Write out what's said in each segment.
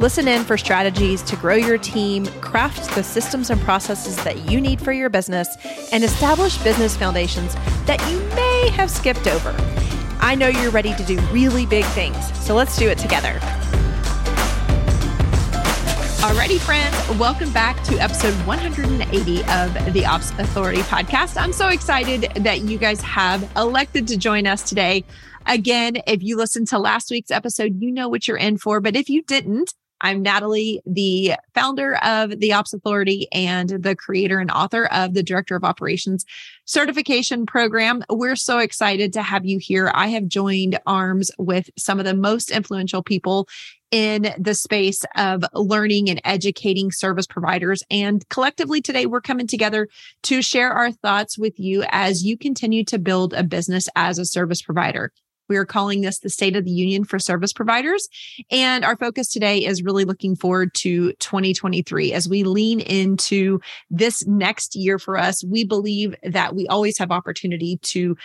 Listen in for strategies to grow your team, craft the systems and processes that you need for your business, and establish business foundations that you may have skipped over. I know you're ready to do really big things, so let's do it together. Alrighty, friends, welcome back to episode 180 of the Ops Authority podcast. I'm so excited that you guys have elected to join us today. Again, if you listened to last week's episode, you know what you're in for. But if you didn't, I'm Natalie, the founder of the Ops Authority and the creator and author of the Director of Operations certification program. We're so excited to have you here. I have joined arms with some of the most influential people in the space of learning and educating service providers. And collectively today, we're coming together to share our thoughts with you as you continue to build a business as a service provider. We are calling this the State of the Union for Service Providers. And our focus today is really looking forward to 2023 as we lean into this next year for us. We believe that we always have opportunity to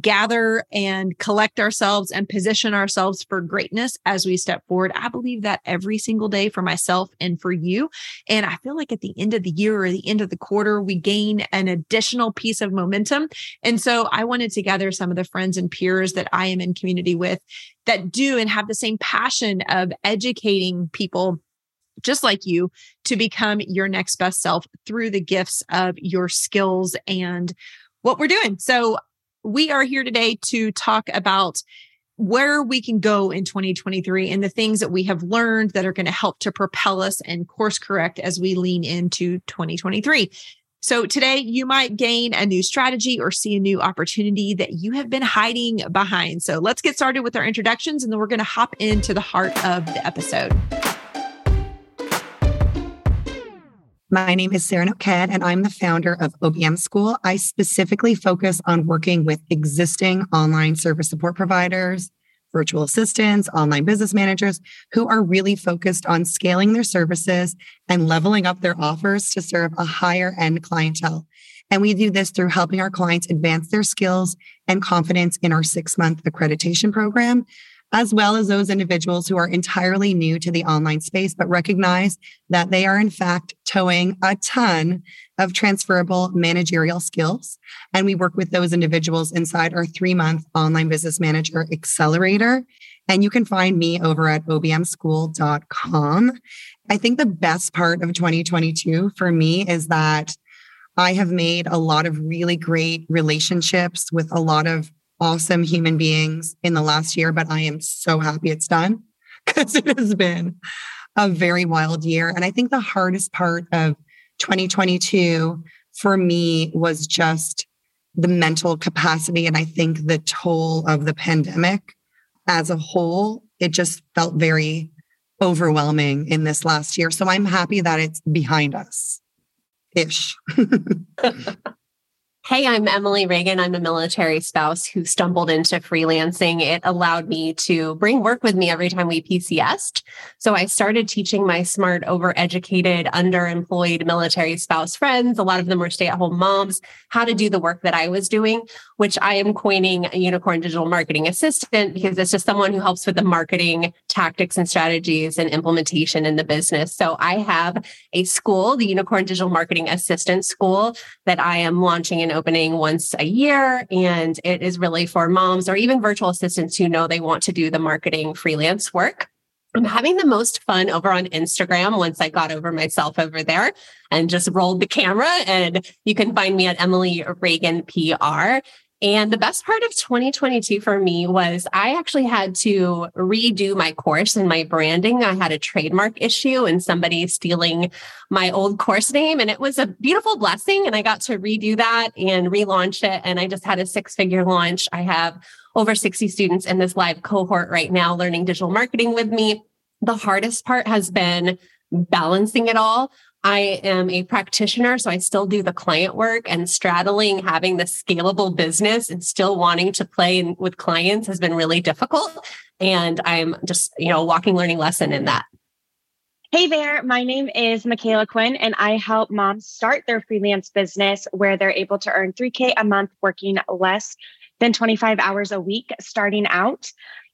gather and collect ourselves and position ourselves for greatness as we step forward. I believe that every single day for myself and for you. And I feel like at the end of the year or the end of the quarter, we gain an additional piece of momentum. And so I wanted to gather some of the friends and peers that I am in community with that do and have the same passion of educating people just like you to become your next best self through the gifts of your skills and what we're doing. So we are here today to talk about where we can go in 2023 and the things that we have learned that are going to help to propel us and course correct as we lean into 2023. So today you might gain a new strategy or see a new opportunity that you have been hiding behind. So let's get started with our introductions and then we're going to hop into the heart of the episode. My name is Sarah Noked, and I'm the founder of OBM School. I specifically focus on working with existing online service support providers, virtual assistants, online business managers who are really focused on scaling their services and leveling up their offers to serve a higher end clientele. And we do this through helping our clients advance their skills and confidence in our six month accreditation program, as well as those individuals who are entirely new to the online space, but recognize that they are in fact towing a ton of transferable managerial skills. And we work with those individuals inside our three month online business manager accelerator. And you can find me over at obmschool.com. I think the best part of 2022 for me is that I have made a lot of really great relationships with a lot of awesome human beings in the last year, but I am so happy it's done because it has been a very wild year. And I think the hardest part of 2022 for me was just the mental capacity. And I think the toll of the pandemic as a whole, it just felt very overwhelming in this last year. So I'm happy that it's behind us ish. Hey, I'm Emily Reagan. I'm a military spouse who stumbled into freelancing. It allowed me to bring work with me every time we PCSed. So I started teaching my smart, overeducated, underemployed military spouse friends. A lot of them were stay at home moms, how to do the work that I was doing, which I am coining a unicorn digital marketing assistant because it's just someone who helps with the marketing tactics and strategies and implementation in the business. So I have a school, the Unicorn Digital Marketing Assistant School that I am launching in opening once a year. And it is really for moms or even virtual assistants who know they want to do the marketing freelance work. I'm having the most fun over on Instagram once I got over myself over there and just rolled the camera. And you can find me at Emily Reagan PR. And the best part of 2022 for me was I actually had to redo my course and my branding. I had a trademark issue and somebody stealing my old course name. And it was a beautiful blessing. And I got to redo that and relaunch it. And I just had a six figure launch. I have over 60 students in this live cohort right now learning digital marketing with me. The hardest part has been balancing it all I am a practitioner, so I still do the client work and straddling having the scalable business and still wanting to play in, with clients has been really difficult. And I'm just, you know, walking learning lesson in that. Hey there, my name is Michaela Quinn, and I help moms start their freelance business where they're able to earn 3K a month working less than 25 hours a week starting out.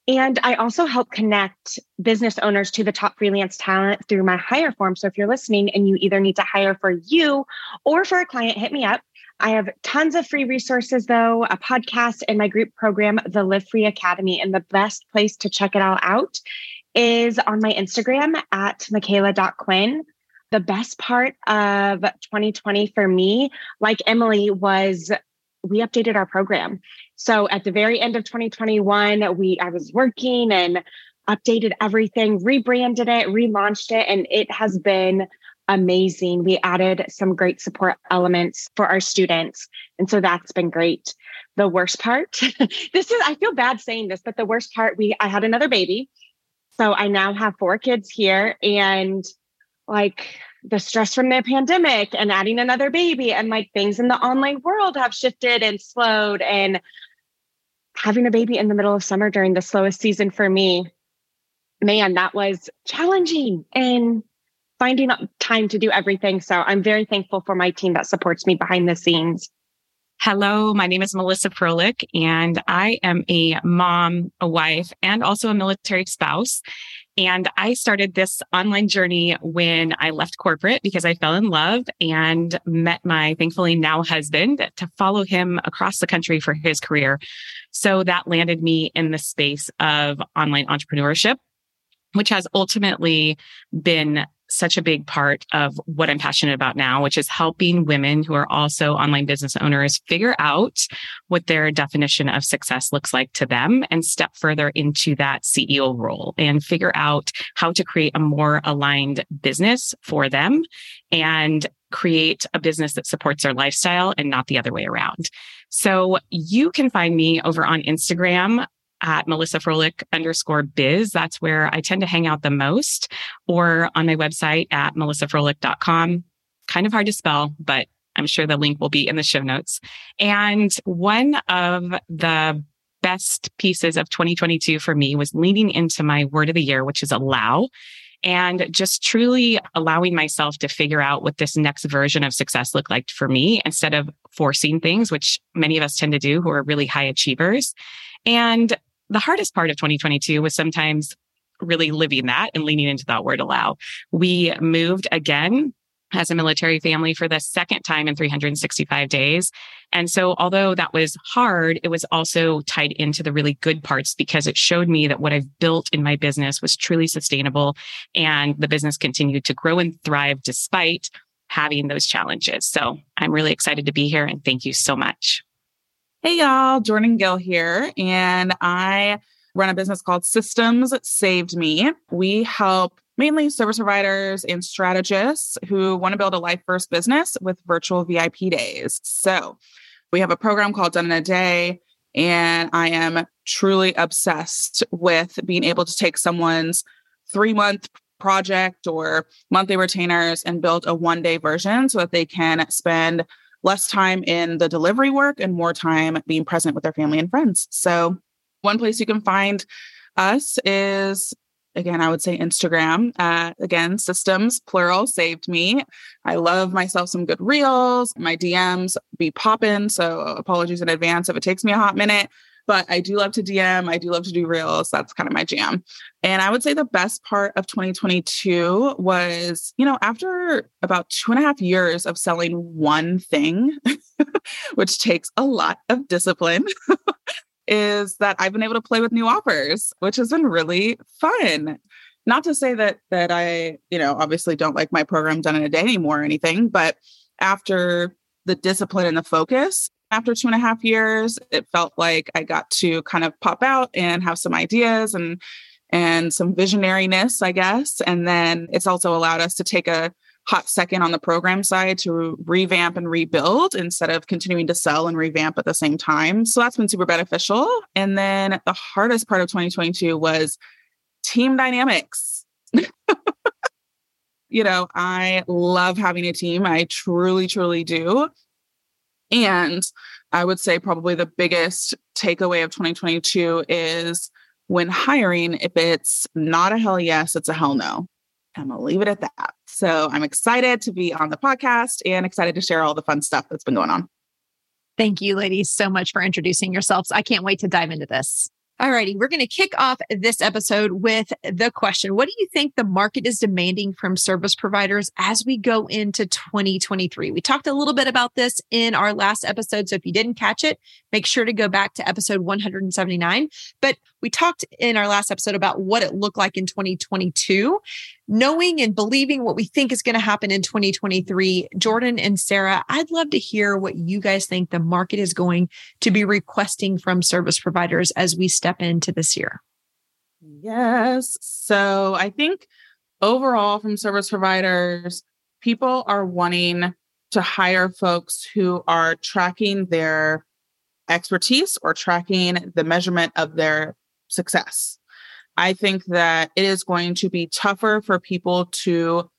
And I also help connect business owners to the top freelance talent through my hire form. So if you're listening and you either need to hire for you or for a client, hit me up. I have tons of free resources, though, a podcast and my group program, the Live Free Academy. And the best place to check it all out is on my Instagram at Michaela.Quinn. The best part of 2020 for me, like Emily, was we updated our program. So at the very end of 2021, we I was working and updated everything, rebranded it, relaunched it, and it has been amazing. We added some great support elements for our students. And so that's been great. The worst part, this is I feel bad saying this, but the worst part, we I had another baby. So I now have four kids here and like the stress from the pandemic and adding another baby and like things in the online world have shifted and slowed and having a baby in the middle of summer during the slowest season for me man that was challenging and finding time to do everything so i'm very thankful for my team that supports me behind the scenes Hello, my name is Melissa Froelich, and I am a mom, a wife, and also a military spouse. And I started this online journey when I left corporate because I fell in love and met my thankfully now husband to follow him across the country for his career. So that landed me in the space of online entrepreneurship, which has ultimately been such a big part of what I'm passionate about now, which is helping women who are also online business owners figure out what their definition of success looks like to them and step further into that CEO role and figure out how to create a more aligned business for them and create a business that supports their lifestyle and not the other way around. So you can find me over on Instagram at Melissa Froelich underscore biz. That's where I tend to hang out the most, or on my website at melissafroelich.com. Kind of hard to spell, but I'm sure the link will be in the show notes. And one of the best pieces of 2022 for me was leaning into my word of the year, which is allow. And just truly allowing myself to figure out what this next version of success looked like for me instead of forcing things, which many of us tend to do who are really high achievers. And the hardest part of 2022 was sometimes really living that and leaning into that word allow. We moved again as a military family for the second time in 365 days. And so, although that was hard, it was also tied into the really good parts because it showed me that what I've built in my business was truly sustainable and the business continued to grow and thrive despite having those challenges. So, I'm really excited to be here and thank you so much. Hey, y'all, Jordan Gill here, and I run a business called Systems Saved Me. We help mainly service providers and strategists who want to build a life first business with virtual VIP days. So we have a program called Done in a Day, and I am truly obsessed with being able to take someone's three month project or monthly retainers and build a one day version so that they can spend less time in the delivery work and more time being present with their family and friends. So, one place you can find us is again, I would say Instagram. Uh, again, systems plural saved me. I love myself some good reels. My DMs be popping. So apologies in advance if it takes me a hot minute but I do love to DM. I do love to do reels. That's kind of my jam. And I would say the best part of 2022 was, you know, after about two and a half years of selling one thing, which takes a lot of discipline. is that I've been able to play with new offers, which has been really fun. Not to say that that I, you know, obviously don't like my program done in a day anymore or anything, but after the discipline and the focus, after two and a half years, it felt like I got to kind of pop out and have some ideas and and some visionariness, I guess. And then it's also allowed us to take a hot second on the program side to revamp and rebuild instead of continuing to sell and revamp at the same time. So that's been super beneficial. And then the hardest part of 2022 was team dynamics. You know, I love having a team. I truly, truly do. And I would say probably the biggest takeaway of 2022 is when hiring, if it's not a hell yes, it's a hell no. I'm going to leave it at that. So I'm excited to be on the podcast and excited to share all the fun stuff that's been going on. Thank you, ladies, so much for introducing yourselves. I can't wait to dive into this. All righty, we're going to kick off this episode with the question What do you think the market is demanding from service providers as we go into 2023? We talked a little bit about this in our last episode. So if you didn't catch it, make sure to go back to episode 179. But we talked in our last episode about what it looked like in 2022 knowing and believing what we think is going to happen in 2023, Jordan and Sarah, I'd love to hear what you guys think the market is going to be requesting from service providers as we step into this year. Yes. So I think overall, from service providers, people are wanting to hire folks who are tracking their expertise or tracking the measurement of their success. I think that it is going to be tougher for people to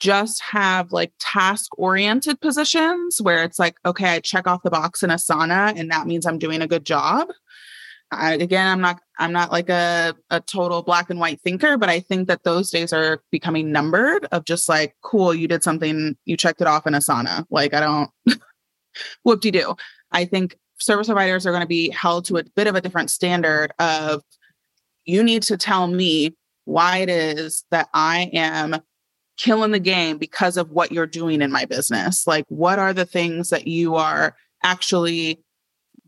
just have like task oriented positions where it's like, okay, I check off the box in Asana and that means I'm doing a good job. I, again, I'm not, I'm not like a, a total black and white thinker, but I think that those days are becoming numbered of just like, cool, you did something, you checked it off in Asana. Like, I don't, whoop de do. I think service providers are going to be held to a bit of a different standard of you need to tell me why it is that I am killing the game because of what you're doing in my business. Like, what are the things that you are actually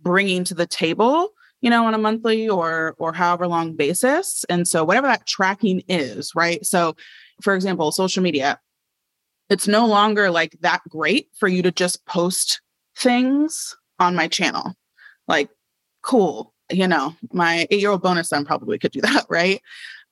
bringing to the table? you know on a monthly or or however long basis and so whatever that tracking is right so for example social media it's no longer like that great for you to just post things on my channel like cool you know, my eight year old bonus son probably could do that, right?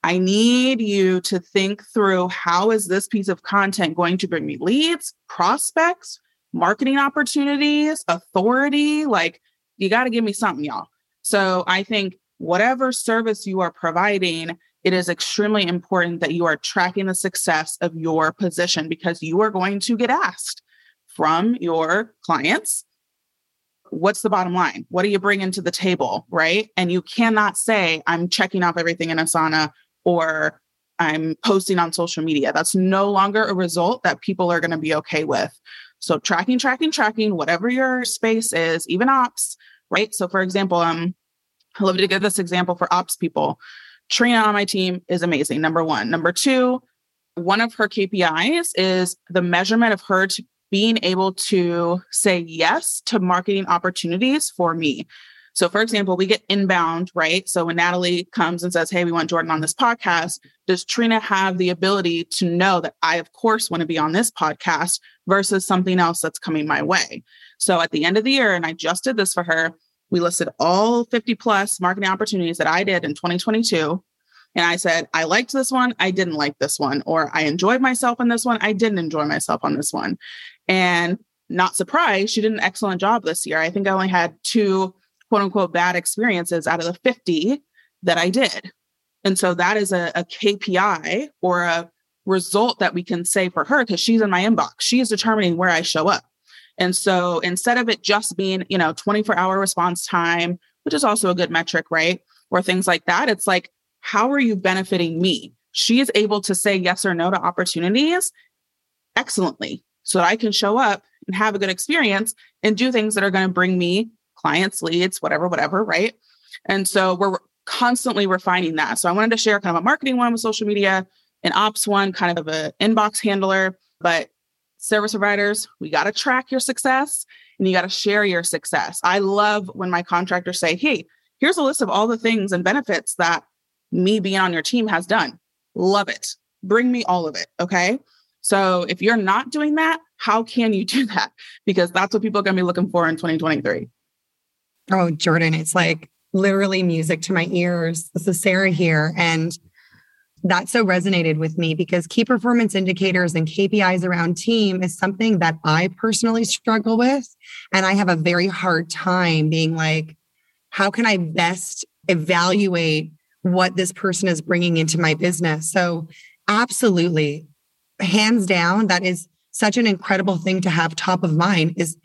I need you to think through how is this piece of content going to bring me leads, prospects, marketing opportunities, authority? Like, you got to give me something, y'all. So I think whatever service you are providing, it is extremely important that you are tracking the success of your position because you are going to get asked from your clients what's the bottom line? What are you bringing to the table? Right. And you cannot say, I'm checking off everything in Asana or I'm posting on social media. That's no longer a result that people are going to be okay with. So tracking, tracking, tracking, whatever your space is, even ops, right? So for example, um, I love to give this example for ops people. Trina on my team is amazing. Number one. Number two, one of her KPIs is the measurement of her to being able to say yes to marketing opportunities for me. So, for example, we get inbound, right? So, when Natalie comes and says, Hey, we want Jordan on this podcast, does Trina have the ability to know that I, of course, want to be on this podcast versus something else that's coming my way? So, at the end of the year, and I just did this for her, we listed all 50 plus marketing opportunities that I did in 2022. And I said, I liked this one. I didn't like this one. Or I enjoyed myself on this one. I didn't enjoy myself on this one. And not surprised, she did an excellent job this year. I think I only had two quote unquote bad experiences out of the 50 that I did. And so that is a, a KPI or a result that we can say for her because she's in my inbox. She is determining where I show up. And so instead of it just being, you know, 24 hour response time, which is also a good metric, right? Or things like that, it's like, how are you benefiting me? She is able to say yes or no to opportunities excellently so that I can show up and have a good experience and do things that are going to bring me clients, leads, whatever, whatever, right? And so we're constantly refining that. So I wanted to share kind of a marketing one with social media, an ops one, kind of an inbox handler, but service providers, we got to track your success and you got to share your success. I love when my contractors say, Hey, here's a list of all the things and benefits that me being on your team has done. Love it. Bring me all of it. Okay. So if you're not doing that, how can you do that? Because that's what people are going to be looking for in 2023. Oh, Jordan, it's like literally music to my ears. This is Sarah here. And that so resonated with me because key performance indicators and KPIs around team is something that I personally struggle with. And I have a very hard time being like, how can I best evaluate what this person is bringing into my business? So, absolutely, hands down, that is such an incredible thing to have top of mind is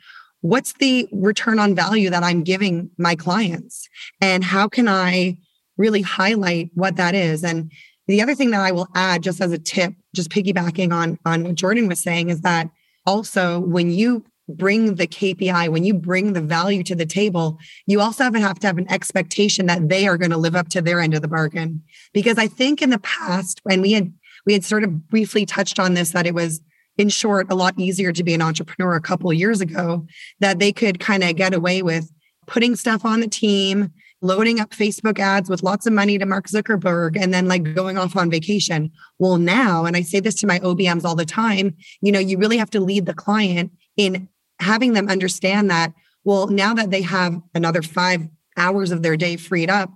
what's the return on value that I'm giving my clients? And how can I really highlight what that is? And the other thing that I will add just as a tip, just piggybacking on, on what Jordan was saying is that also when you bring the KPI, when you bring the value to the table, you also have to have an expectation that they are going to live up to their end of the bargain. Because I think in the past, when we had we had sort of briefly touched on this, that it was in short a lot easier to be an entrepreneur a couple of years ago, that they could kind of get away with putting stuff on the team, loading up Facebook ads with lots of money to Mark Zuckerberg and then like going off on vacation. Well, now, and I say this to my OBMs all the time, you know, you really have to lead the client in having them understand that, well, now that they have another five hours of their day freed up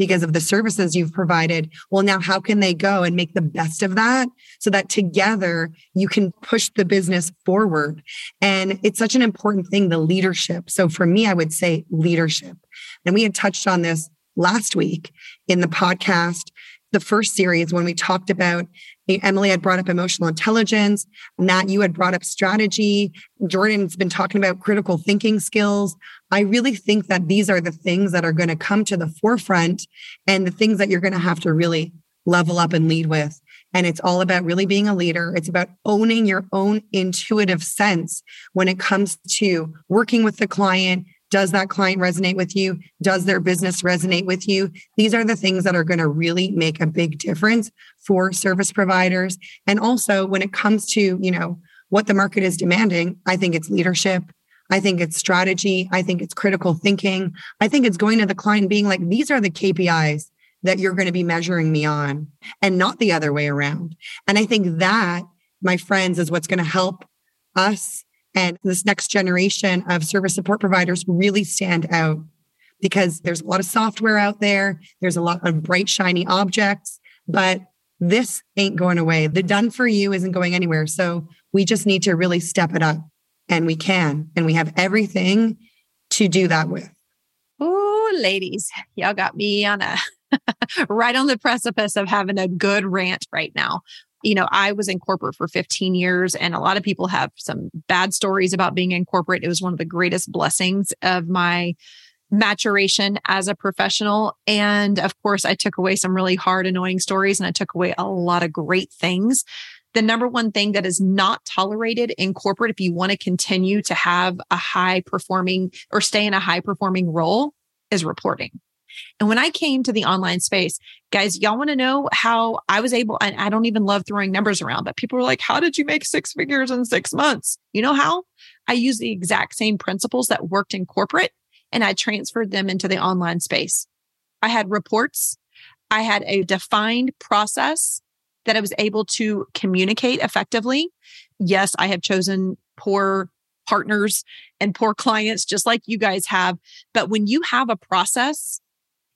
because of the services you've provided, well, now how can they go and make the best of that so that together you can push the business forward? And it's such an important thing, the leadership. So for me, I would say leadership. And we had touched on this last week in the podcast the first series when we talked about eh, Emily had brought up emotional intelligence. Nat, you had brought up strategy. Jordan's been talking about critical thinking skills. I really think that these are the things that are going to come to the forefront and the things that you're going to have to really level up and lead with. And it's all about really being a leader. It's about owning your own intuitive sense when it comes to working with the client, does that client resonate with you? Does their business resonate with you? These are the things that are going to really make a big difference for service providers. And also when it comes to, you know, what the market is demanding, I think it's leadership. I think it's strategy. I think it's critical thinking. I think it's going to the client being like, these are the KPIs that you're going to be measuring me on and not the other way around. And I think that, my friends, is what's going to help us and this next generation of service support providers really stand out because there's a lot of software out there. There's a lot of bright, shiny objects, but this ain't going away. The done for you isn't going anywhere. So we just need to really step it up and we can, and we have everything to do that with. Oh, ladies, y'all got me on a right on the precipice of having a good rant right now you know, I was in corporate for 15 years, and a lot of people have some bad stories about being in corporate. It was one of the greatest blessings of my maturation as a professional. And of course, I took away some really hard, annoying stories, and I took away a lot of great things. The number one thing that is not tolerated in corporate, if you want to continue to have a high performing or stay in a high performing role, is reporting. And when I came to the online space, guys, y'all want to know how I was able, and I don't even love throwing numbers around, but people were like, how did you make six figures in six months? You know how? I used the exact same principles that worked in corporate and I transferred them into the online space. I had reports. I had a defined process that I was able to communicate effectively. Yes, I have chosen poor partners and poor clients, just like you guys have. But when you have a process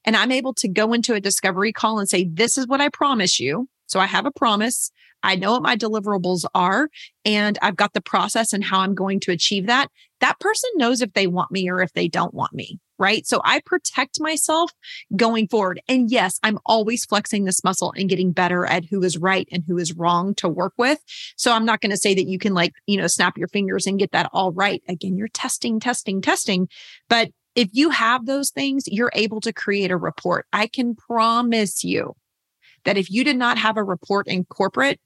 and I'm able to go into a discovery call and say, this is what I promise you. So I have a promise. I know what my deliverables are and I've got the process and how I'm going to achieve that. That person knows if they want me or if they don't want me. Right. So I protect myself going forward. And yes, I'm always flexing this muscle and getting better at who is right and who is wrong to work with. So I'm not going to say that you can like, you know, snap your fingers and get that all right. Again, you're testing, testing, testing. But if you have those things, you're able to create a report. I can promise you that if you did not have a report in corporate,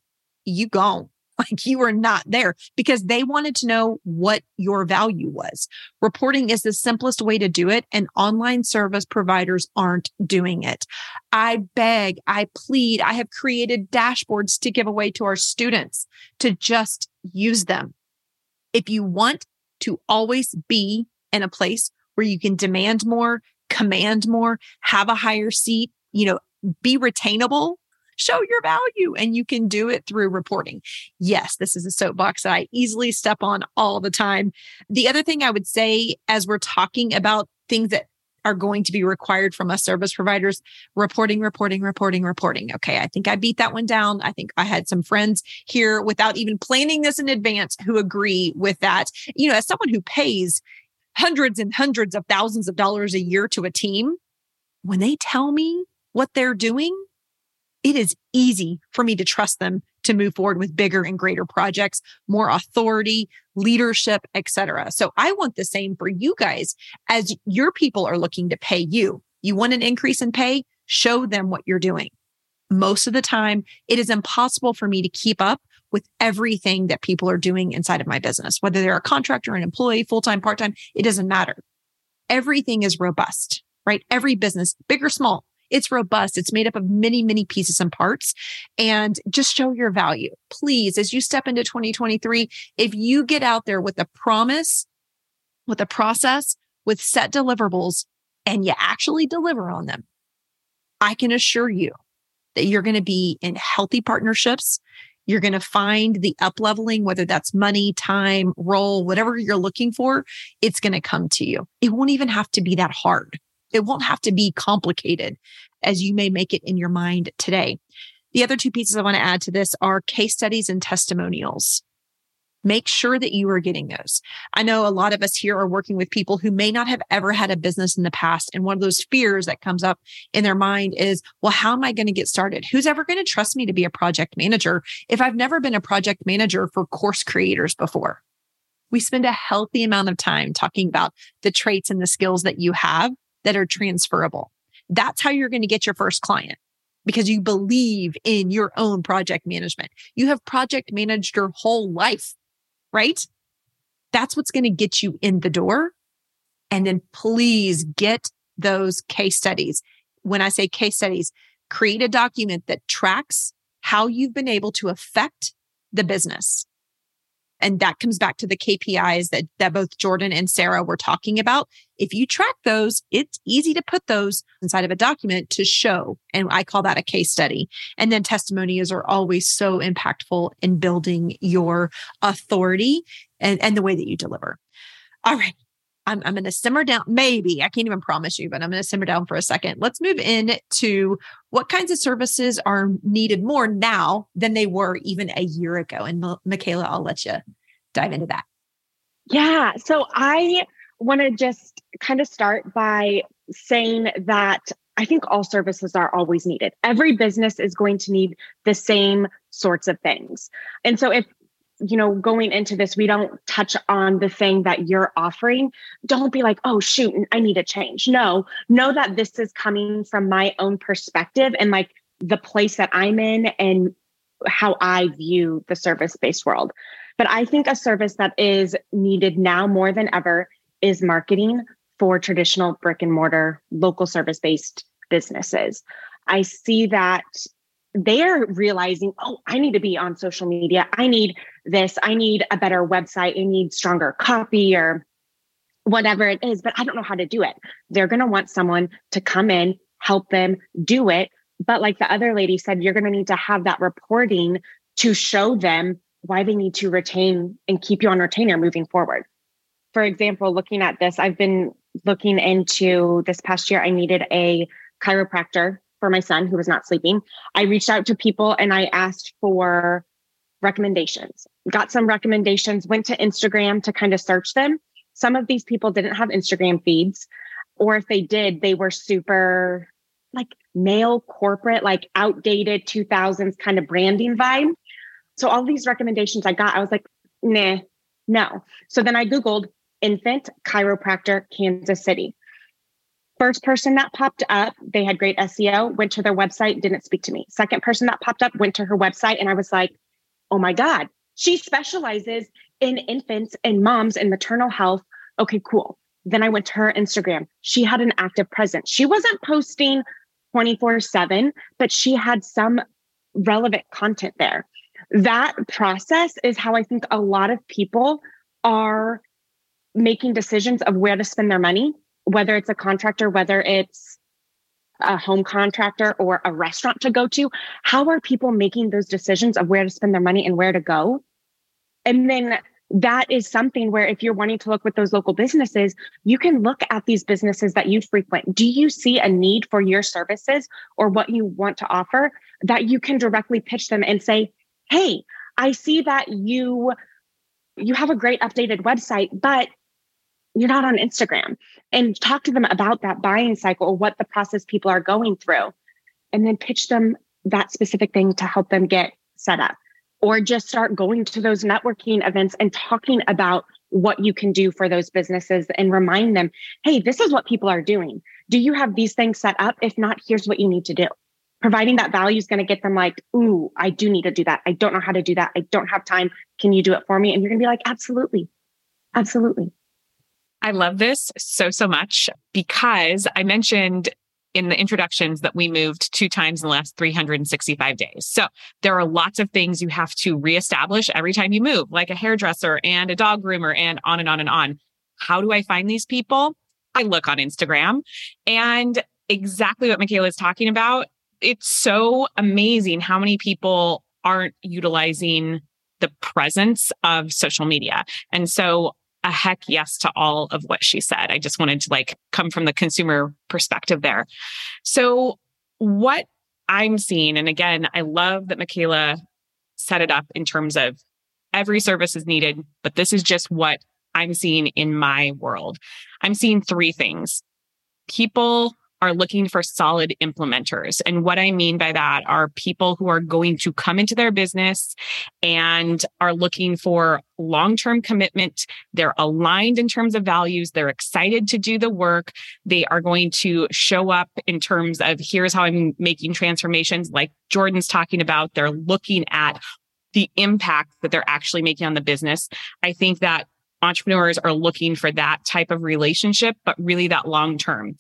you gone. Like you were not there because they wanted to know what your value was. Reporting is the simplest way to do it, and online service providers aren't doing it. I beg, I plead, I have created dashboards to give away to our students to just use them. If you want to always be in a place where you can demand more, command more, have a higher seat, you know, be retainable, show your value, and you can do it through reporting. Yes, this is a soapbox that I easily step on all the time. The other thing I would say as we're talking about things that are going to be required from us service providers reporting reporting reporting reporting okay i think i beat that one down i think i had some friends here without even planning this in advance who agree with that you know as someone who pays hundreds and hundreds of thousands of dollars a year to a team, when they tell me what they're doing, it is easy for me to trust them to move forward with bigger and greater projects, more authority, leadership, etc. So I want the same for you guys as your people are looking to pay you. You want an increase in pay? Show them what you're doing. Most of the time, it is impossible for me to keep up with everything that people are doing inside of my business, whether they're a contractor, an employee, full time, part time, it doesn't matter. Everything is robust, right? Every business, big or small, it's robust. It's made up of many, many pieces and parts. And just show your value. Please, as you step into 2023, if you get out there with a promise, with a process, with set deliverables, and you actually deliver on them, I can assure you that you're going to be in healthy partnerships. You're going to find the up leveling, whether that's money, time, role, whatever you're looking for, it's going to come to you. It won't even have to be that hard. It won't have to be complicated as you may make it in your mind today. The other two pieces I want to add to this are case studies and testimonials. Make sure that you are getting those. I know a lot of us here are working with people who may not have ever had a business in the past. And one of those fears that comes up in their mind is, well, how am I going to get started? Who's ever going to trust me to be a project manager if I've never been a project manager for course creators before? We spend a healthy amount of time talking about the traits and the skills that you have that are transferable. That's how you're going to get your first client because you believe in your own project management. You have project managed your whole life, right? That's what's going to get you in the door. And then please get those case studies. When I say case studies, create a document that tracks how you've been able to affect the business. And that comes back to the KPIs that, that both Jordan and Sarah were talking about. If you track those, it's easy to put those inside of a document to show. And I call that a case study. And then testimonials are always so impactful in building your authority and, and the way that you deliver. All right. I'm, I'm going to simmer down. Maybe I can't even promise you, but I'm going to simmer down for a second. Let's move in to what kinds of services are needed more now than they were even a year ago. And M- Michaela, I'll let you dive into that. Yeah. So I want to just kind of start by saying that I think all services are always needed. Every business is going to need the same sorts of things. And so if you know, going into this, we don't touch on the thing that you're offering. Don't be like, oh, shoot, I need a change. No, know that this is coming from my own perspective and like the place that I'm in and how I view the service based world. But I think a service that is needed now more than ever is marketing for traditional brick and mortar local service based businesses. I see that they're realizing, oh, I need to be on social media. I need this. I need a better website. I need stronger copy or whatever it is, but I don't know how to do it. They're going to want someone to come in, help them do it. But like the other lady said, you're going to need to have that reporting to show them why they need to retain and keep you on retainer moving forward. For example, looking at this, I've been looking into this past year, I needed a chiropractor for my son who was not sleeping. I reached out to people and I asked for recommendations. Got some recommendations, went to Instagram to kind of search them. Some of these people didn't have Instagram feeds, or if they did, they were super like male corporate, like outdated 2000s kind of branding vibe. So all these recommendations I got, I was like, nah, no. So then I Googled infant chiropractor Kansas City. First person that popped up, they had great SEO, went to their website, didn't speak to me. Second person that popped up went to her website, and I was like, oh my God, she specializes in infants and moms and maternal health. Okay, cool. Then I went to her Instagram. She had an active presence. She wasn't posting 24 7, but she had some relevant content there. That process is how I think a lot of people are making decisions of where to spend their money whether it's a contractor, whether it's a home contractor or a restaurant to go to, how are people making those decisions of where to spend their money and where to go? And then that is something where if you're wanting to look with those local businesses, you can look at these businesses that you frequent. Do you see a need for your services or what you want to offer that you can directly pitch them and say, "Hey, I see that you you have a great updated website, but you're not on Instagram and talk to them about that buying cycle or what the process people are going through and then pitch them that specific thing to help them get set up. or just start going to those networking events and talking about what you can do for those businesses and remind them, hey, this is what people are doing. Do you have these things set up? If not, here's what you need to do. Providing that value is going to get them like, ooh, I do need to do that. I don't know how to do that. I don't have time. Can you do it for me? And you're going to be like, absolutely. Absolutely. I love this so, so much because I mentioned in the introductions that we moved two times in the last 365 days. So there are lots of things you have to reestablish every time you move, like a hairdresser and a dog groomer and on and on and on. How do I find these people? I look on Instagram and exactly what Michaela is talking about. It's so amazing how many people aren't utilizing the presence of social media. And so a heck yes to all of what she said. I just wanted to like come from the consumer perspective there. So, what I'm seeing, and again, I love that Michaela set it up in terms of every service is needed, but this is just what I'm seeing in my world. I'm seeing three things people are looking for solid implementers. And what I mean by that are people who are going to come into their business and are looking for long term commitment. They're aligned in terms of values. They're excited to do the work. They are going to show up in terms of here's how I'm making transformations, like Jordan's talking about. They're looking at the impact that they're actually making on the business. I think that entrepreneurs are looking for that type of relationship, but really that long term.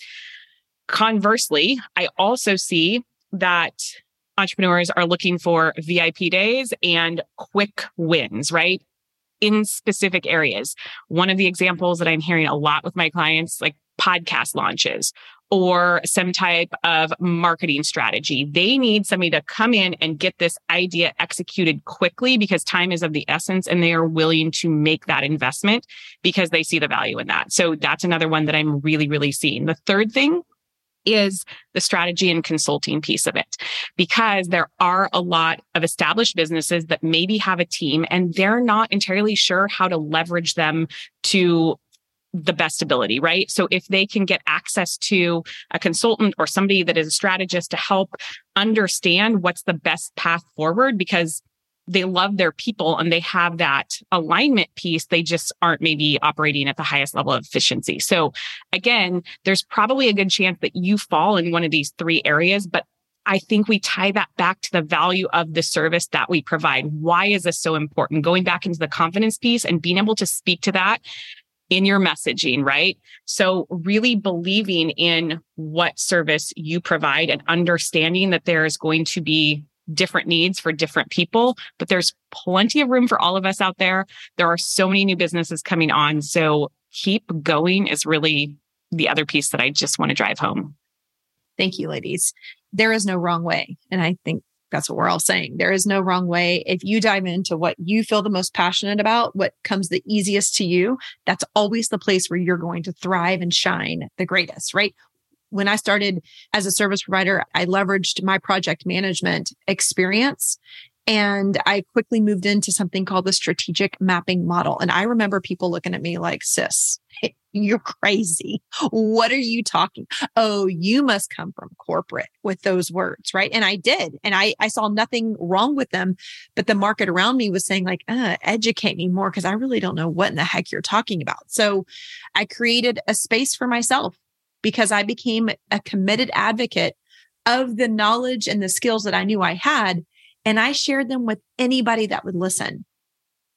Conversely, I also see that entrepreneurs are looking for VIP days and quick wins, right? In specific areas. One of the examples that I'm hearing a lot with my clients, like podcast launches or some type of marketing strategy. They need somebody to come in and get this idea executed quickly because time is of the essence and they are willing to make that investment because they see the value in that. So that's another one that I'm really, really seeing. The third thing is the strategy and consulting piece of it because there are a lot of established businesses that maybe have a team and they're not entirely sure how to leverage them to the best ability, right? So if they can get access to a consultant or somebody that is a strategist to help understand what's the best path forward, because they love their people and they have that alignment piece. They just aren't maybe operating at the highest level of efficiency. So again, there's probably a good chance that you fall in one of these three areas, but I think we tie that back to the value of the service that we provide. Why is this so important? Going back into the confidence piece and being able to speak to that in your messaging, right? So really believing in what service you provide and understanding that there is going to be different needs for different people, but there's plenty of room for all of us out there. There are so many new businesses coming on. So keep going is really the other piece that I just want to drive home. Thank you, ladies. There is no wrong way. And I think that's what we're all saying. There is no wrong way. If you dive into what you feel the most passionate about, what comes the easiest to you, that's always the place where you're going to thrive and shine the greatest, right? When I started as a service provider, I leveraged my project management experience and I quickly moved into something called the strategic mapping model. And I remember people looking at me like, sis, you're crazy. What are you talking? Oh, you must come from corporate with those words, right? And I did. And I, I saw nothing wrong with them. But the market around me was saying, like, uh, educate me more because I really don't know what in the heck you're talking about. So I created a space for myself because I became a committed advocate of the knowledge and the skills that I knew I had. And I shared them with anybody that would listen.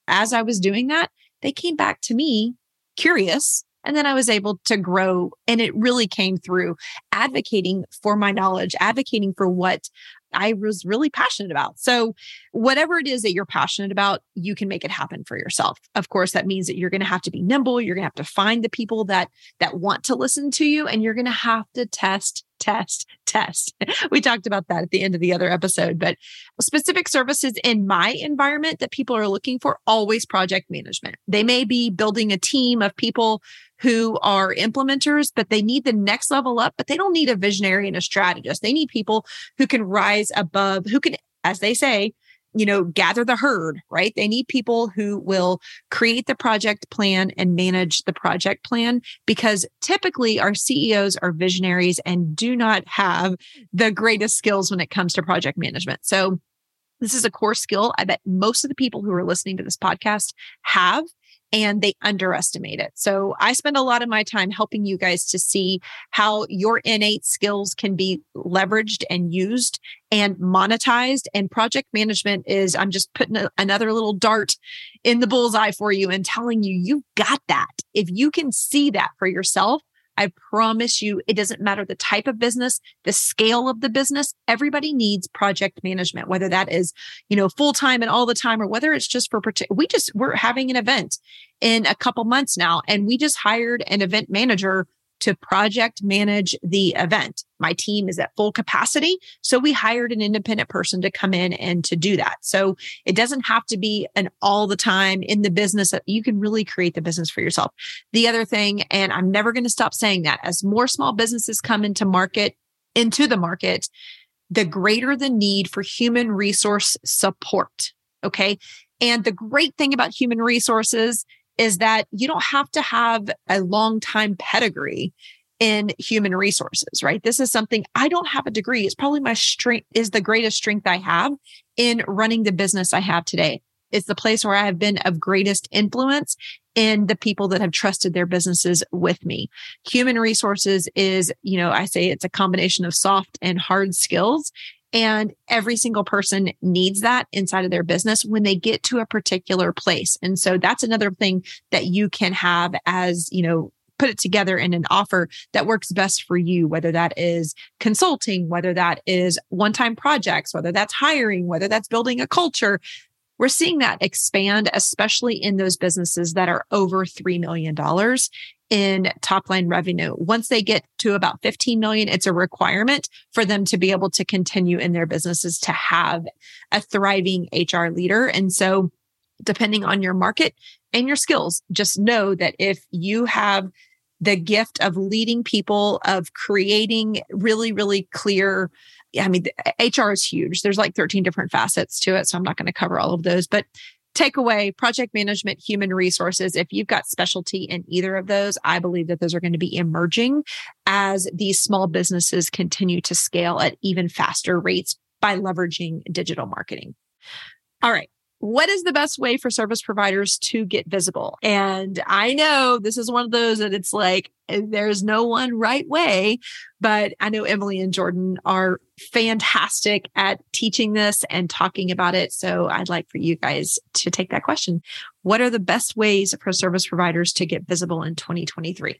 As I was doing that, they came back to me curious. And then I was able to grow. And it really came through advocating for my knowledge, advocating for what I was really passionate about. So, whatever it is that you're passionate about, you can make it happen for yourself. Of course, that means that you're going to have to be nimble, you're going to have to find the people that that want to listen to you and you're going to have to test test, test. We talked about that at the end of the other episode, but specific services in my environment that people are looking for always project management. They may be building a team of people who are implementers, but they need the next level up, but they don't need a visionary and a strategist. They need people who can rise above, who can, as they say, you know, gather the herd, right? They need people who will create the project plan and manage the project plan because typically our CEOs are visionaries and do not have the greatest skills when it comes to project management. So This is a core skill I bet most of the people who are listening to this podcast have and they underestimate it. So I spend a lot of my time helping you guys to see how your innate skills can be leveraged and used and monetized. And project management is, I'm just putting a, another little dart in the bullseye for you and telling you, you've got that. If you can see that for yourself, I promise you, it doesn't matter the type of business, the scale of the business. Everybody needs project management, whether that is, you know, full time and all the time, or whether it's just for, we just, we're having an event in a couple months now, and we just hired an event manager to project manage the event. My team is at full capacity. So we hired an independent person to come in and to do that. So it doesn't have to be an all the time in the business. You can really create the business for yourself. The other thing, and I'm never going to stop saying that as more small businesses come into market, into the market, the greater the need for human resource support. Okay. And the great thing about human resources is that you don't have to have a long time pedigree in human resources, right? This is something I don't have a degree. It's probably my strength is the greatest strength I have in running the business I have today. It's the place where I have been of greatest influence in the people that have trusted their businesses with me. Human resources is, you know, I say it's a combination of soft and hard skills. And every single person needs that inside of their business when they get to a particular place. And so that's another thing that you can have as, you know, put it together in an offer that works best for you, whether that is consulting, whether that is one time projects, whether that's hiring, whether that's building a culture. We're seeing that expand, especially in those businesses that are over $3 million in top line revenue. Once they get to about 15 million, it's a requirement for them to be able to continue in their businesses to have a thriving HR leader. And so depending on your market and your skills, just know that if you have the gift of leading people, of creating really, really clear I mean, HR eh, is huge. There's like 13 different facets to it. So I'm not going to cover all of those, but takeaway project management human resources if you've got specialty in either of those i believe that those are going to be emerging as these small businesses continue to scale at even faster rates by leveraging digital marketing all right what is the best way for service providers to get visible? And I know this is one of those that it's like, eh, there's no one right way, but I know Emily and Jordan are fantastic at teaching this and talking about it. So I'd like for you guys to take that question. What are the best ways for service providers to get visible in 2023?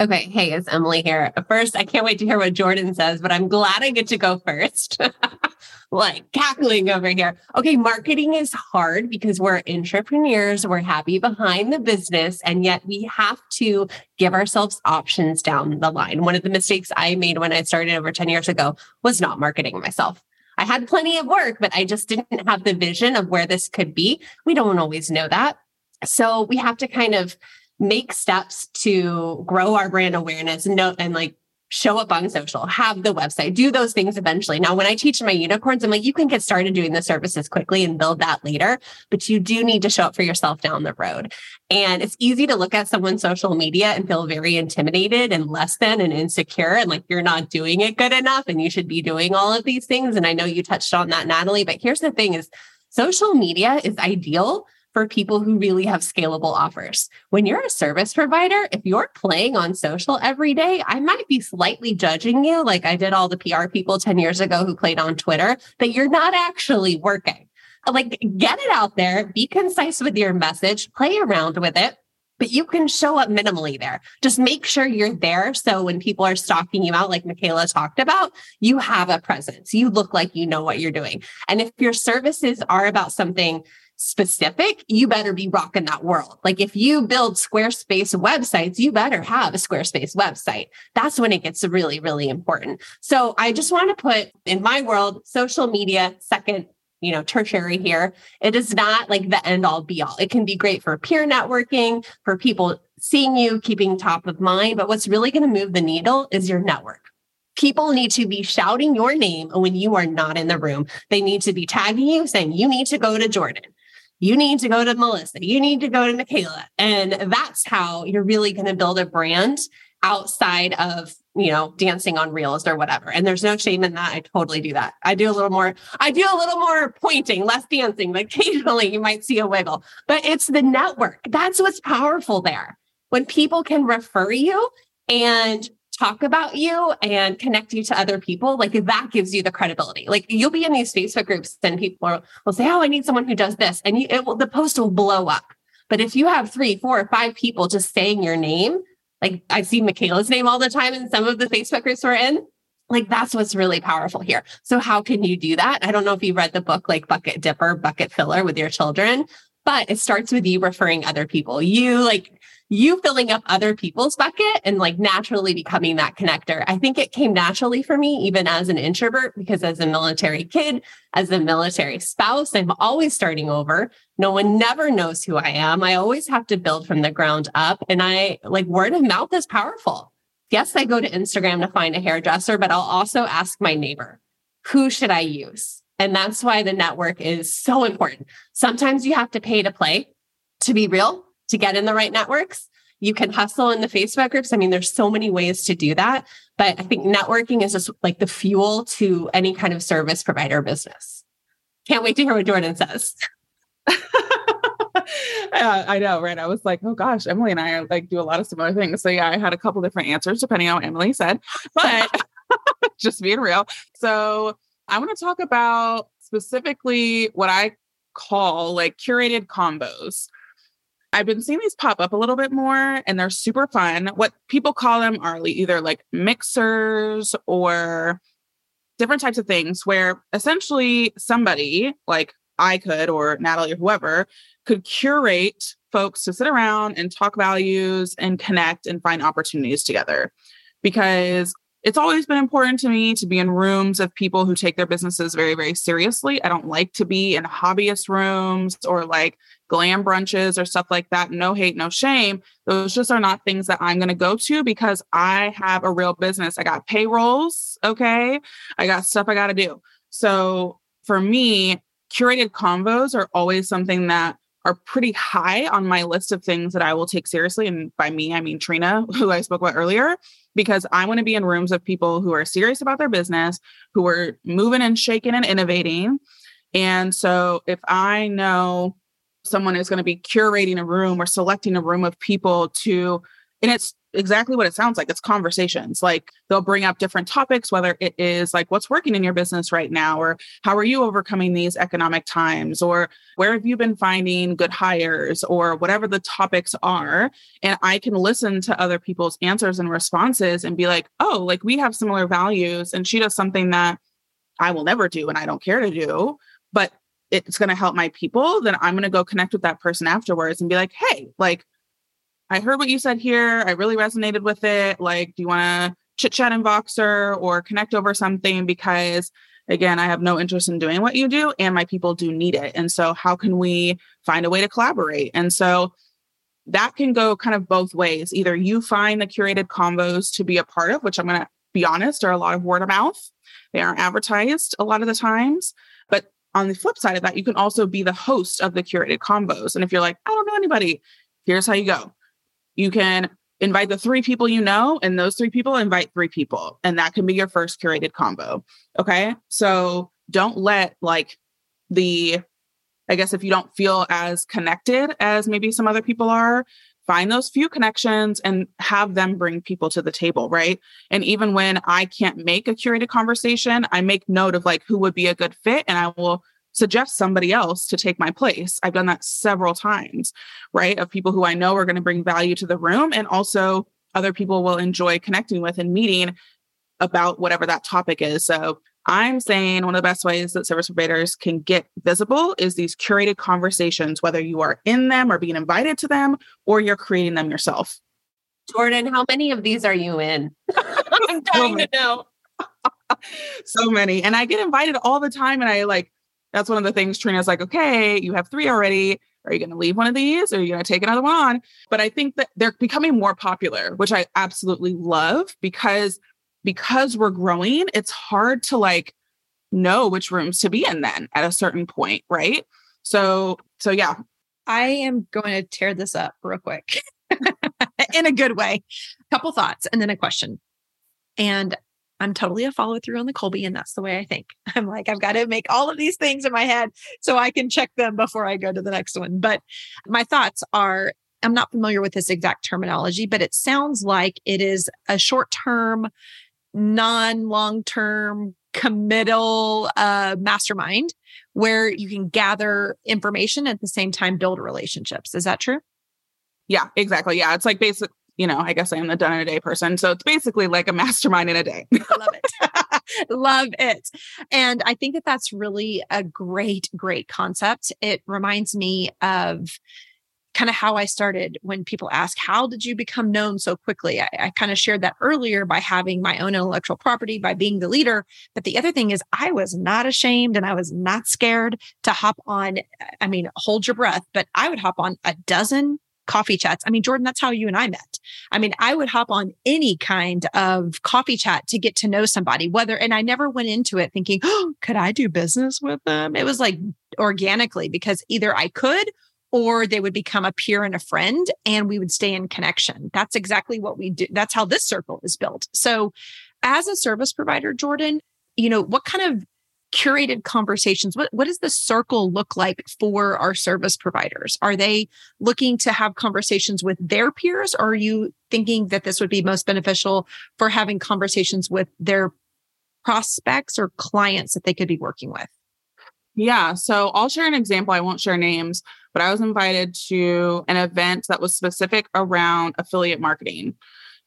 Okay. Hey, it's Emily here. First, I can't wait to hear what Jordan says, but I'm glad I get to go first. like cackling over here. Okay. Marketing is hard because we're entrepreneurs. We're happy behind the business. And yet we have to give ourselves options down the line. One of the mistakes I made when I started over 10 years ago was not marketing myself. I had plenty of work, but I just didn't have the vision of where this could be. We don't always know that. So we have to kind of make steps to grow our brand awareness and know and like show up on social, have the website, do those things eventually. Now, when I teach my unicorns, I'm like, you can get started doing the services quickly and build that later, but you do need to show up for yourself down the road. And it's easy to look at someone's social media and feel very intimidated and less than and insecure and like you're not doing it good enough and you should be doing all of these things. And I know you touched on that, Natalie, but here's the thing is social media is ideal for people who really have scalable offers. When you're a service provider, if you're playing on social every day, I might be slightly judging you, like I did all the PR people 10 years ago who played on Twitter, that you're not actually working. Like, get it out there, be concise with your message, play around with it but you can show up minimally there. Just make sure you're there. So when people are stalking you out, like Michaela talked about, you have a presence. You look like you know what you're doing. And if your services are about something specific, you better be rocking that world. Like if you build Squarespace websites, you better have a Squarespace website. That's when it gets really, really important. So I just want to put in my world, social media second you know, tertiary here. It is not like the end all be all. It can be great for peer networking, for people seeing you, keeping top of mind. But what's really going to move the needle is your network. People need to be shouting your name when you are not in the room. They need to be tagging you saying, you need to go to Jordan you need to go to Melissa, you need to go to Michaela. And that's how you're really going to build a brand outside of you know, dancing on reels or whatever. And there's no shame in that. I totally do that. I do a little more, I do a little more pointing, less dancing. But occasionally you might see a wiggle, but it's the network. That's what's powerful there. When people can refer you and talk about you and connect you to other people, like that gives you the credibility. Like you'll be in these Facebook groups and people will say, Oh, I need someone who does this. And you, it will, the post will blow up. But if you have three, four, or five people just saying your name, like I see Michaela's name all the time in some of the Facebook groups we're in, like that's what's really powerful here. So how can you do that? I don't know if you read the book like Bucket Dipper, Bucket Filler with your children, but it starts with you referring other people. You like you filling up other people's bucket and like naturally becoming that connector. I think it came naturally for me, even as an introvert, because as a military kid, as a military spouse, I'm always starting over. No one never knows who I am. I always have to build from the ground up. And I like word of mouth is powerful. Yes, I go to Instagram to find a hairdresser, but I'll also ask my neighbor, who should I use? And that's why the network is so important. Sometimes you have to pay to play to be real to get in the right networks. You can hustle in the Facebook groups. I mean, there's so many ways to do that. But I think networking is just like the fuel to any kind of service provider business. Can't wait to hear what Jordan says. yeah, I know, right? I was like, oh gosh, Emily and I are, like do a lot of similar things. So yeah, I had a couple different answers depending on what Emily said, but just being real. So I want to talk about specifically what I call like curated convos. I've been seeing these pop up a little bit more and they're super fun. What people call them are either like mixers or different types of things where essentially somebody like I could or Natalie or whoever could curate folks to sit around and talk values and connect and find opportunities together. Because it's always been important to me to be in rooms of people who take their businesses very, very seriously. I don't like to be in hobbyist rooms or like glam brunches or stuff like that. No hate, no shame. Those just are not things that I'm going to go to because I have a real business. I got payrolls. Okay. I got stuff I got to do. So for me, curated convos are always something that are pretty high on my list of things that I will take seriously. And by me, I mean Trina, who I spoke about earlier, because I want to be in rooms of people who are serious about their business, who are moving and shaking and innovating. And so if I know someone is going to be curating a room or selecting a room of people to, and it's exactly what it sounds like. It's conversations. Like they'll bring up different topics, whether it is like what's working in your business right now, or how are you overcoming these economic times, or where have you been finding good hires, or whatever the topics are. And I can listen to other people's answers and responses and be like, oh, like we have similar values. And she does something that I will never do and I don't care to do. But it's going to help my people, then I'm going to go connect with that person afterwards and be like, hey, like, I heard what you said here. I really resonated with it. Like, do you want to chit chat in Voxer or connect over something? Because again, I have no interest in doing what you do, and my people do need it. And so, how can we find a way to collaborate? And so, that can go kind of both ways. Either you find the curated convos to be a part of, which I'm going to be honest, are a lot of word of mouth. They aren't advertised a lot of the times. But on the flip side of that, you can also be the host of the curated convos. And if you're like, I don't know anybody, here's how you go you can invite the three people you know, and those three people invite three people. And that can be your first curated convo. Okay. So don't let like the, I guess if you don't feel as connected as maybe some other people are, find those few connections and have them bring people to the table, right? And even when I can't make a curated conversation, I make note of like who would be a good fit and I will suggest somebody else to take my place. I've done that several times, right? Of people who I know are going to bring value to the room and also other people will enjoy connecting with and meeting about whatever that topic is. So I'm saying one of the best ways that service providers can get visible is these curated conversations, whether you are in them or being invited to them or you're creating them yourself. Jordan, how many of these are you in? I'm dying to know. so many. And I get invited all the time and I like that's one of the things Trina's like, okay, you have three already. Are you going to leave one of these or are you going to take another one on? But I think that they're becoming more popular, which I absolutely love because because we're growing, it's hard to like know which rooms to be in then at a certain point, right? So so yeah. I am going to tear this up real quick in a good way. A couple thoughts and then a question. And I'm totally a follow through on the Kolbe, and that's the way I think. I'm like, I've got to make all of these things in my head so I can check them before I go to the next one. But my thoughts are I'm not familiar with this exact terminology, but it sounds like it is a short term, non long term committal uh, mastermind where you can gather information at the same time build relationships. Is that true? Yeah, exactly. Yeah, it's like basic. You know, I guess I am the done in a day person. So it's basically like a mastermind in a day. Love it. Love it. And I think that that's really a great, great concept. It reminds me of kind of how I started when people ask, How did you become known so quickly? I, I kind of shared that earlier by having my own intellectual property, by being the leader. But the other thing is, I was not ashamed and I was not scared to hop on. I mean, hold your breath, but I would hop on a dozen coffee chats. I mean, Jordan, that's how you and I met. I mean, I would hop on any kind of coffee chat to get to know somebody, whether, and I never went into it thinking, oh, could I do business with them? It was like organically because either I could or they would become a peer and a friend and we would stay in connection. That's exactly what we do. That's how this circle is built. So as a service provider, Jordan, you know, what kind of curated conversations what, what does the circle look like for our service providers are they looking to have conversations with their peers or are you thinking that this would be most beneficial for having conversations with their prospects or clients that they could be working with yeah. So I'll share an example. I won't share names, but I was invited to an event that was specific around affiliate marketing.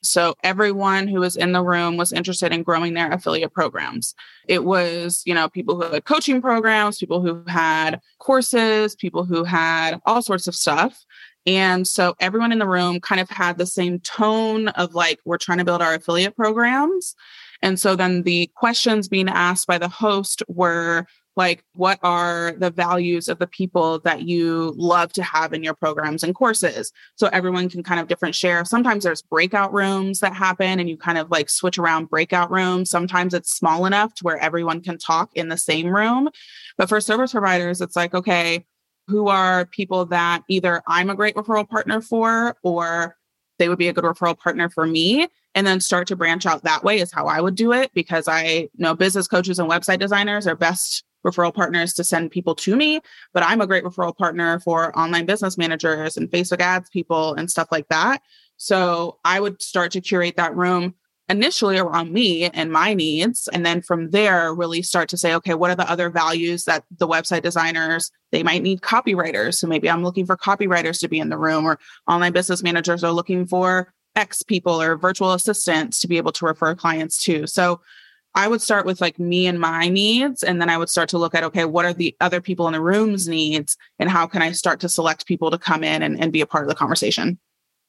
So everyone who was in the room was interested in growing their affiliate programs. It was, you know, people who had coaching programs, people who had courses, people who had all sorts of stuff. And so everyone in the room kind of had the same tone of like, we're trying to build our affiliate programs. And so then the questions being asked by the host were, like what are the values of the people that you love to have in your programs and courses? So everyone can kind of different share. Sometimes there's breakout rooms that happen and you kind of like switch around breakout rooms. Sometimes it's small enough to where everyone can talk in the same room. But for service providers it's like okay who are people that either i'm a great referral partner for or they would be a good referral partner for me? And then start to branch out that way is how I would do it because I know business coaches and website designers are best referral partners to send people to me, but I'm a great referral partner for online business managers and Facebook ads people and stuff like that. So I would start to curate that room initially around me and my needs and then from there really start to say okay what are the other values that the website designers they might need copywriters so maybe i'm looking for copywriters to be in the room or online business managers are looking for x people or virtual assistants to be able to refer clients to so I would start with like me and my needs. And then I would start to look at, okay, what are the other people in the room's needs? And how can I start to select people to come in and, and be a part of the conversation?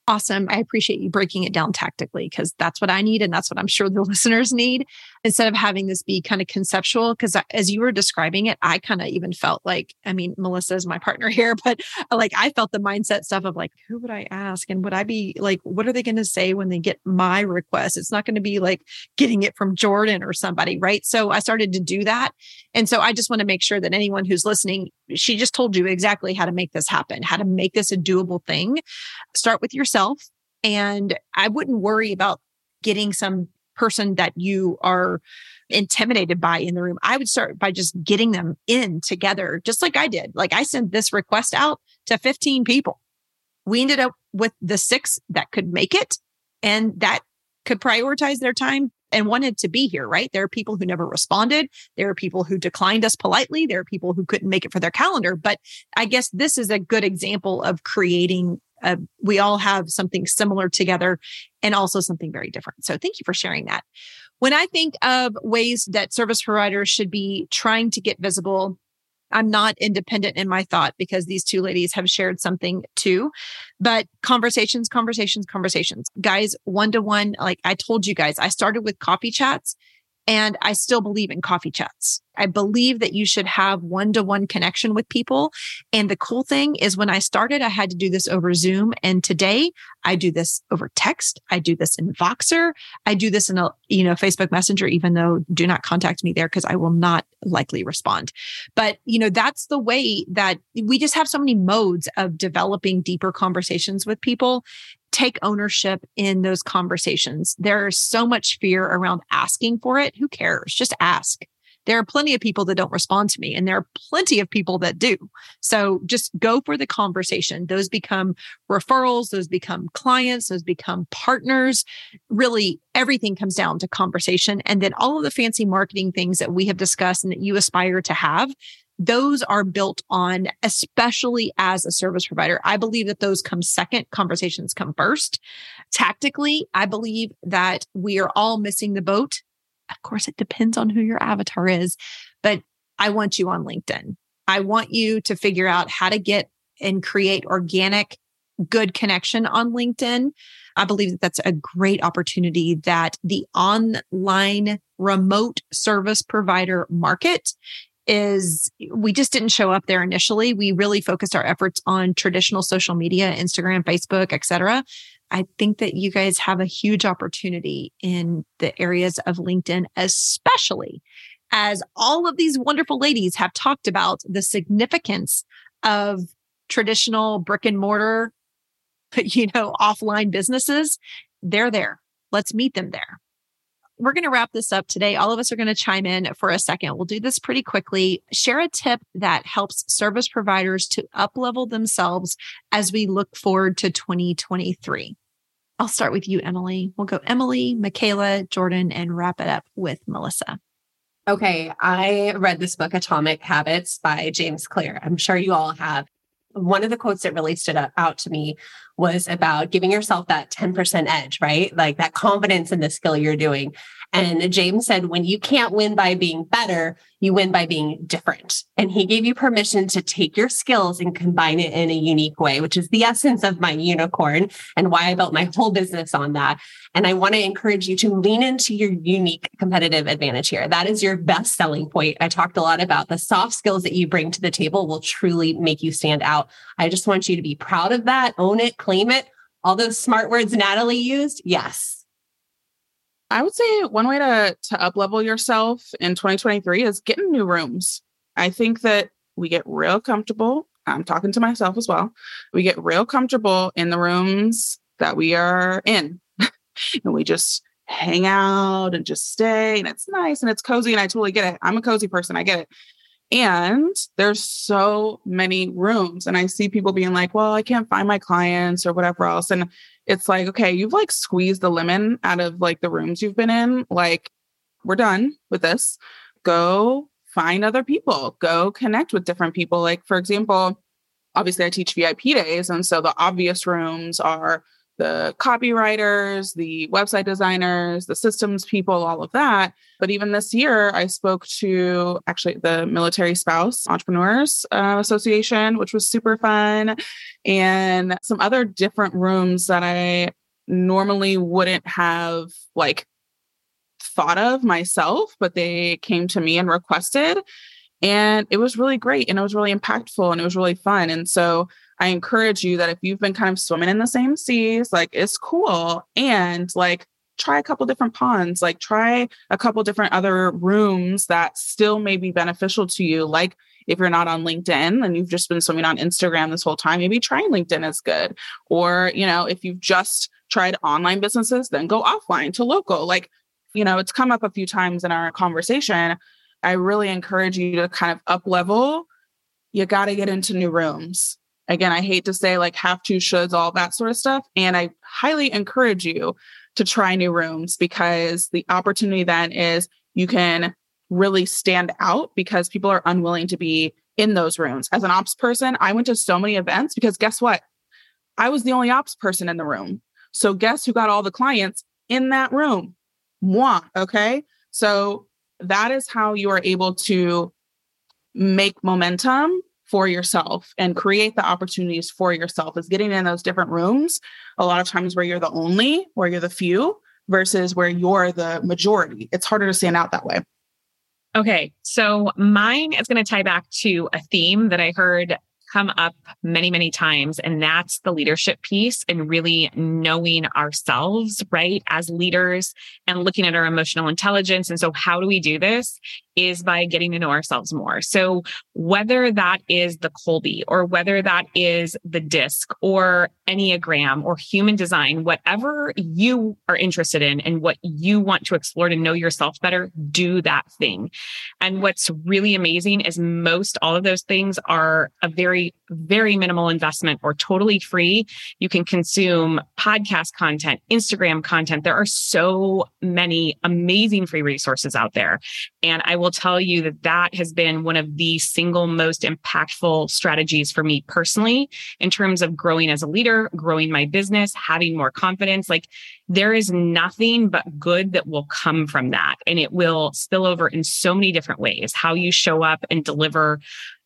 Awesome. I appreciate you breaking it down tactically because that's what I need. And that's what I'm sure the listeners need instead of having this be kind of conceptual. Because as you were describing it, I kind of even felt like, I mean, Melissa is my partner here, but uh, like I felt the mindset stuff of like, who would I ask? And would I be like, what are they going to say when they get my request? It's not going to be like getting it from Jordan or somebody. Right. So I started to do that. And so I just want to make sure that anyone who's listening, she just told you exactly how to make this happen, how to make this a doable thing. Start with yourself. And I wouldn't worry about getting some person that you are intimidated by in the room. I would start by just getting them in together, just like I did. Like I sent this request out to 15 people. We ended up with the six that could make it and that could prioritize their time and wanted to be here, right? There are people who never responded. There are people who declined us politely. There are people who couldn't make it for their calendar. But I guess this is a good example of creating a, we all have something similar together and also something very different. So thank you for sharing that. When I think of ways that service providers should be trying to get visible I'm not independent in my thought because these two ladies have shared something too. But conversations, conversations, conversations. Guys, one to one, like I told you guys, I started with coffee chats and I still believe in coffee chats. I believe that you should have one to one connection with people. And the cool thing is when I started, I had to do this over Zoom. And today I do this over text. I do this in Voxer. I do this in a, you know, Facebook Messenger, even though do not contact me there because I will not likely respond. But, you know, that's the way that we just have so many modes of developing deeper conversations with people. Take ownership in those conversations. There's so much fear around asking for it. Who cares? Just ask. There are plenty of people that don't respond to me, and there are plenty of people that do. So just go for the conversation. Those become referrals, those become clients, those become partners. Really, everything comes down to conversation. And then all of the fancy marketing things that we have discussed and that you aspire to have, those are built on, especially as a service provider. I believe that those come second, conversations come first. Tactically, I believe that we are all missing the boat of course, it depends on who your avatar is, but I want you on LinkedIn. I want you to figure out how to get and create organic, good connection on LinkedIn. I believe that that's a great opportunity that the online remote service provider market is we just didn't show up there initially. We really focused our efforts on traditional social media, Instagram, Facebook, etc. I think that you guys have a huge opportunity in the areas of LinkedIn, especially as all of these wonderful ladies have talked about the significance of traditional brick and mortar, you know, offline businesses. They're there. Let's meet them there. We're going to wrap this up today. All of us are going to chime in for a second. We'll do this pretty quickly. Share a tip that helps service providers to uplevel themselves as we look forward to 2023. I'll start with you, Emily. We'll go Emily, Michaela, Jordan, and wrap it up with Melissa. Okay. I read this book, Atomic Habits by James Clear. I'm sure you all have. One of the quotes that really stood out to me was about giving yourself that 10% edge, right? Like that confidence in the skill you're doing. And James said, when you can't win by being better, you win by being different. And he gave you permission to take your skills and combine it in a unique way, which is the essence of my unicorn and why I built my whole business on that. And I want to encourage you to lean into your unique competitive advantage here. That is your best selling point. I talked a lot about the soft skills that you bring to the table will truly make you stand out. I just want you to be proud of that, own it, claim it. All those smart words Natalie used. Yes, I would say one way to to up level yourself in 2023 is getting new rooms. I think that we get real comfortable. I'm talking to myself as well. We get real comfortable in the rooms that we are in. and we just hang out and just stay and it's nice and it's cozy and I totally get it. I'm a cozy person. I get it. And there's so many rooms. And I see people being like, well, I can't find my clients or whatever else. And it's like, okay, you've like squeezed the lemon out of like the rooms you've been in. Like, we're done with this. Go find other people, go connect with different people. Like, for example, obviously I teach VIP days. And so the obvious rooms are the copywriters, the website designers, the systems people, all of that. But even this year, I spoke to actually the Military Spouse Entrepreneurs uh, Association, which was super fun, and some other different rooms that I normally wouldn't have like thought of myself, but they came to me and requested. And it was really great and it was really impactful and it was really fun. And so I encourage you that if you've been kind of swimming in the same seas, like it's cool and like try a couple different ponds, like try a couple different other rooms that still may be beneficial to you. Like if you're not on LinkedIn and you've just been swimming on Instagram this whole time, maybe trying LinkedIn is good. Or, you know, if you've just tried online businesses, then go offline to local. Like, you know, it's come up a few times in our conversation. I really encourage you to kind of up level. You got to get into new rooms Again, I hate to say like have to, shoulds, all that sort of stuff. And I highly encourage you to try new rooms because the opportunity then is you can really stand out because people are unwilling to be in those rooms. As an ops person, I went to so many events because guess what? I was the only ops person in the room. So guess who got all the clients in that room? Moi. Okay. So that is how you are able to make momentum for yourself and create the opportunities for yourself is getting in those different rooms a lot of times where you're the only where you're the few versus where you're the majority it's harder to stand out that way okay so mine is going to tie back to a theme that i heard come up many, many times. And that's the leadership piece and really knowing ourselves, right, as leaders and looking at our emotional intelligence. And so, how do we do this? Is by getting to know ourselves more. So whether that is the Kolbe or whether that is the disc or Enneagram or human design, whatever you are interested in and what you want to explore to know yourself better, do that thing. And what's really amazing is most all of those things are a very, very minimal investment or totally free. You can consume podcast content, Instagram content. There are so many amazing free resources out there. And I will tell you that that has been one of the single most impactful strategies for me personally in terms of growing as a leader, growing my business, having more confidence. Like there is nothing but good that will come from that. And it will spill over in so many different ways how you show up and deliver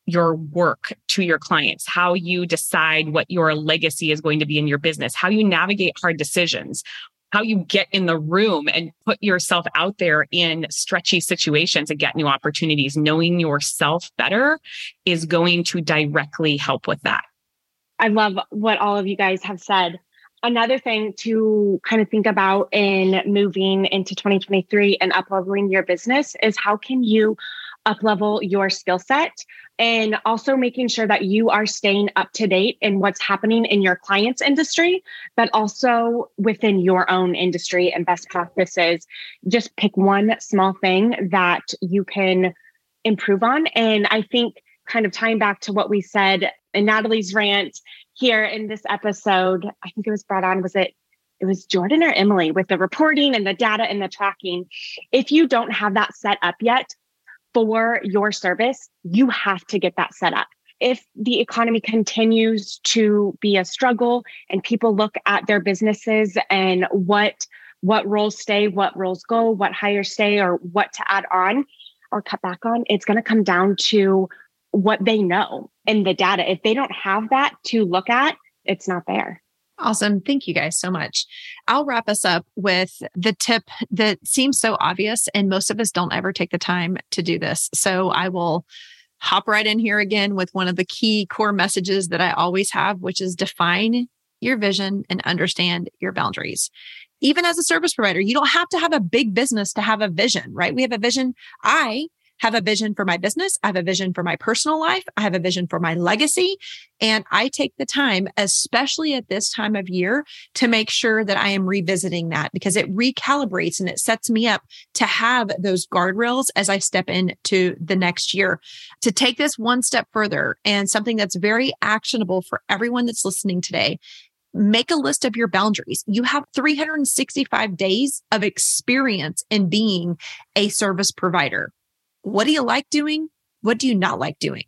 your work to your clients, how you decide what your legacy is going to be in your business, how you navigate hard decisions, how you get in the room and put yourself out there in stretchy situations and get new opportunities, knowing yourself better is going to directly help with that. I love what all of you guys have said. Another thing to kind of think about in moving into 2023 and upleveling your business is how can you uplevel your skill set and also making sure that you are staying up to date in what's happening in your client's industry, but also within your own industry and best practices. Just pick one small thing that you can improve on. And I think, kind of tying back to what we said in Natalie's rant here in this episode, I think it was brought on, was it? It was Jordan or Emily with the reporting and the data and the tracking. If you don't have that set up yet, for your service, you have to get that set up. If the economy continues to be a struggle and people look at their businesses and what what roles stay, what roles go, what hires stay, or what to add on or cut back on, it's going to come down to what they know in the data. If they don't have that to look at, it's not there. Awesome. Thank you guys so much. I'll wrap us up with the tip that seems so obvious, and most of us don't ever take the time to do this. So I will hop right in here again with one of the key core messages that I always have, which is define your vision and understand your boundaries. Even as a service provider, you don't have to have a big business to have a vision, right? We have a vision. I have a vision for my business. I have a vision for my personal life. I have a vision for my legacy. And I take the time, especially at this time of year, to make sure that I am revisiting that because it recalibrates and it sets me up to have those guardrails as I step into the next year. To take this one step further and something that's very actionable for everyone that's listening today make a list of your boundaries. You have 365 days of experience in being a service provider. What do you like doing? What do you not like doing?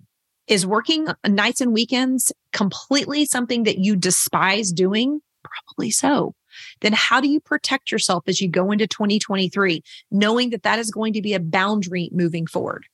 Is working nights and weekends completely something that you despise doing? Probably so. Then how do you protect yourself as you go into 2023, knowing that that is going to be a boundary moving forward?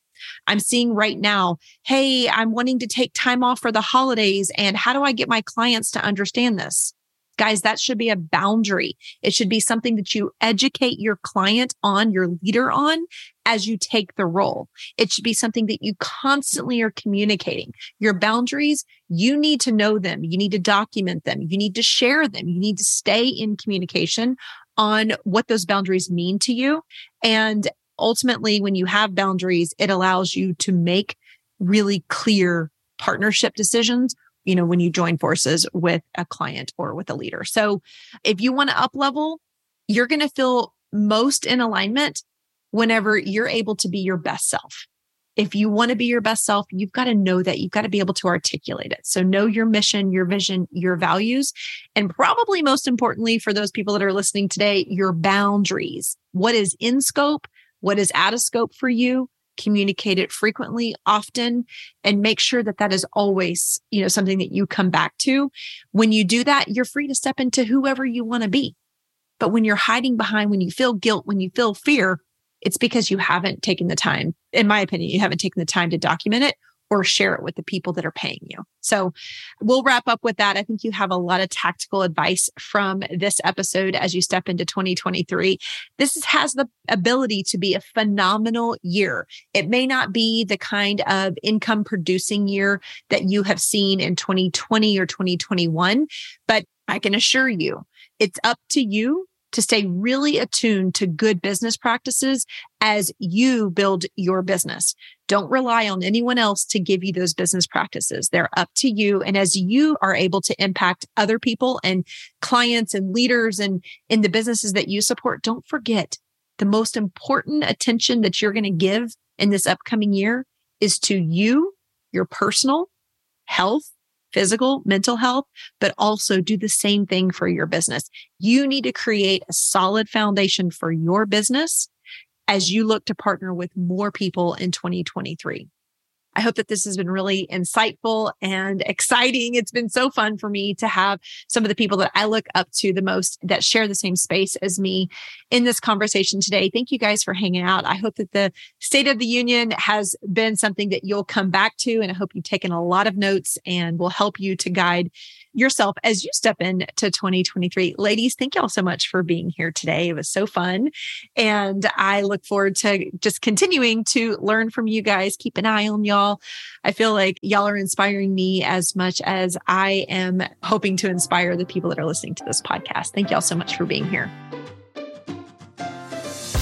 I'm seeing right now, hey, I'm wanting to take time off for the holidays. And how do I get my clients to understand this? Guys, that should be a boundary. It should be something that you educate your client on, your leader on as you take the role. It should be something that you constantly are communicating. Your boundaries, you need to know them. You need to document them. You need to share them. You need to stay in communication on what those boundaries mean to you. And ultimately, when you have boundaries, it allows you to make really clear partnership decisions you know, when you join forces with a client or with a leader. So if you want to up level, you're going to feel most in alignment whenever you're able to be your best self. If you want to be your best self, you've got to know that you've got to be able to articulate it. So know your mission, your vision, your values, and probably most importantly for those people that are listening today, your boundaries. What is in scope? What is out of scope for you? Communicate it frequently, often, and make sure that that is always, you know, something that you come back to. When you do that, you're free to step into whoever you want to be. But when you're hiding behind, when you feel guilt, when you feel fear, it's because you haven't taken the time, in my opinion, you haven't taken the time to document it or share it with the people that are paying you. So we'll wrap up with that. I think you have a lot of tactical advice from this episode as you step into 2023. This is, has the ability to be a phenomenal year. It may not be the kind of income producing year that you have seen in 2020 or 2021, but I can assure you it's up to you to stay really attuned to good business practices as you build your business. Don't rely on anyone else to give you those business practices. They're up to you. And as you are able to impact other people and clients and leaders and in the businesses that you support, don't forget the most important attention that you're going to give in this upcoming year is to you, your personal health, physical, mental health, but also do the same thing for your business. You need to create a solid foundation for your business as you look to partner with more people in 2023. I hope that this has been really insightful and exciting. It's been so fun for me to have some of the people that I look up to the most that share the same space as me in this conversation today. Thank you guys for hanging out. I hope that the State of the Union has been something that you'll come back to. And I hope you've taken a lot of notes and will help you to guide yourself as you step into 2023. Ladies, thank y'all so much for being here today. It was so fun. And I look forward to just continuing to learn from you guys. Keep an eye on y'all. I feel like y'all are inspiring me as much as I am hoping to inspire the people that are listening to this podcast. Thank y'all so much for being here.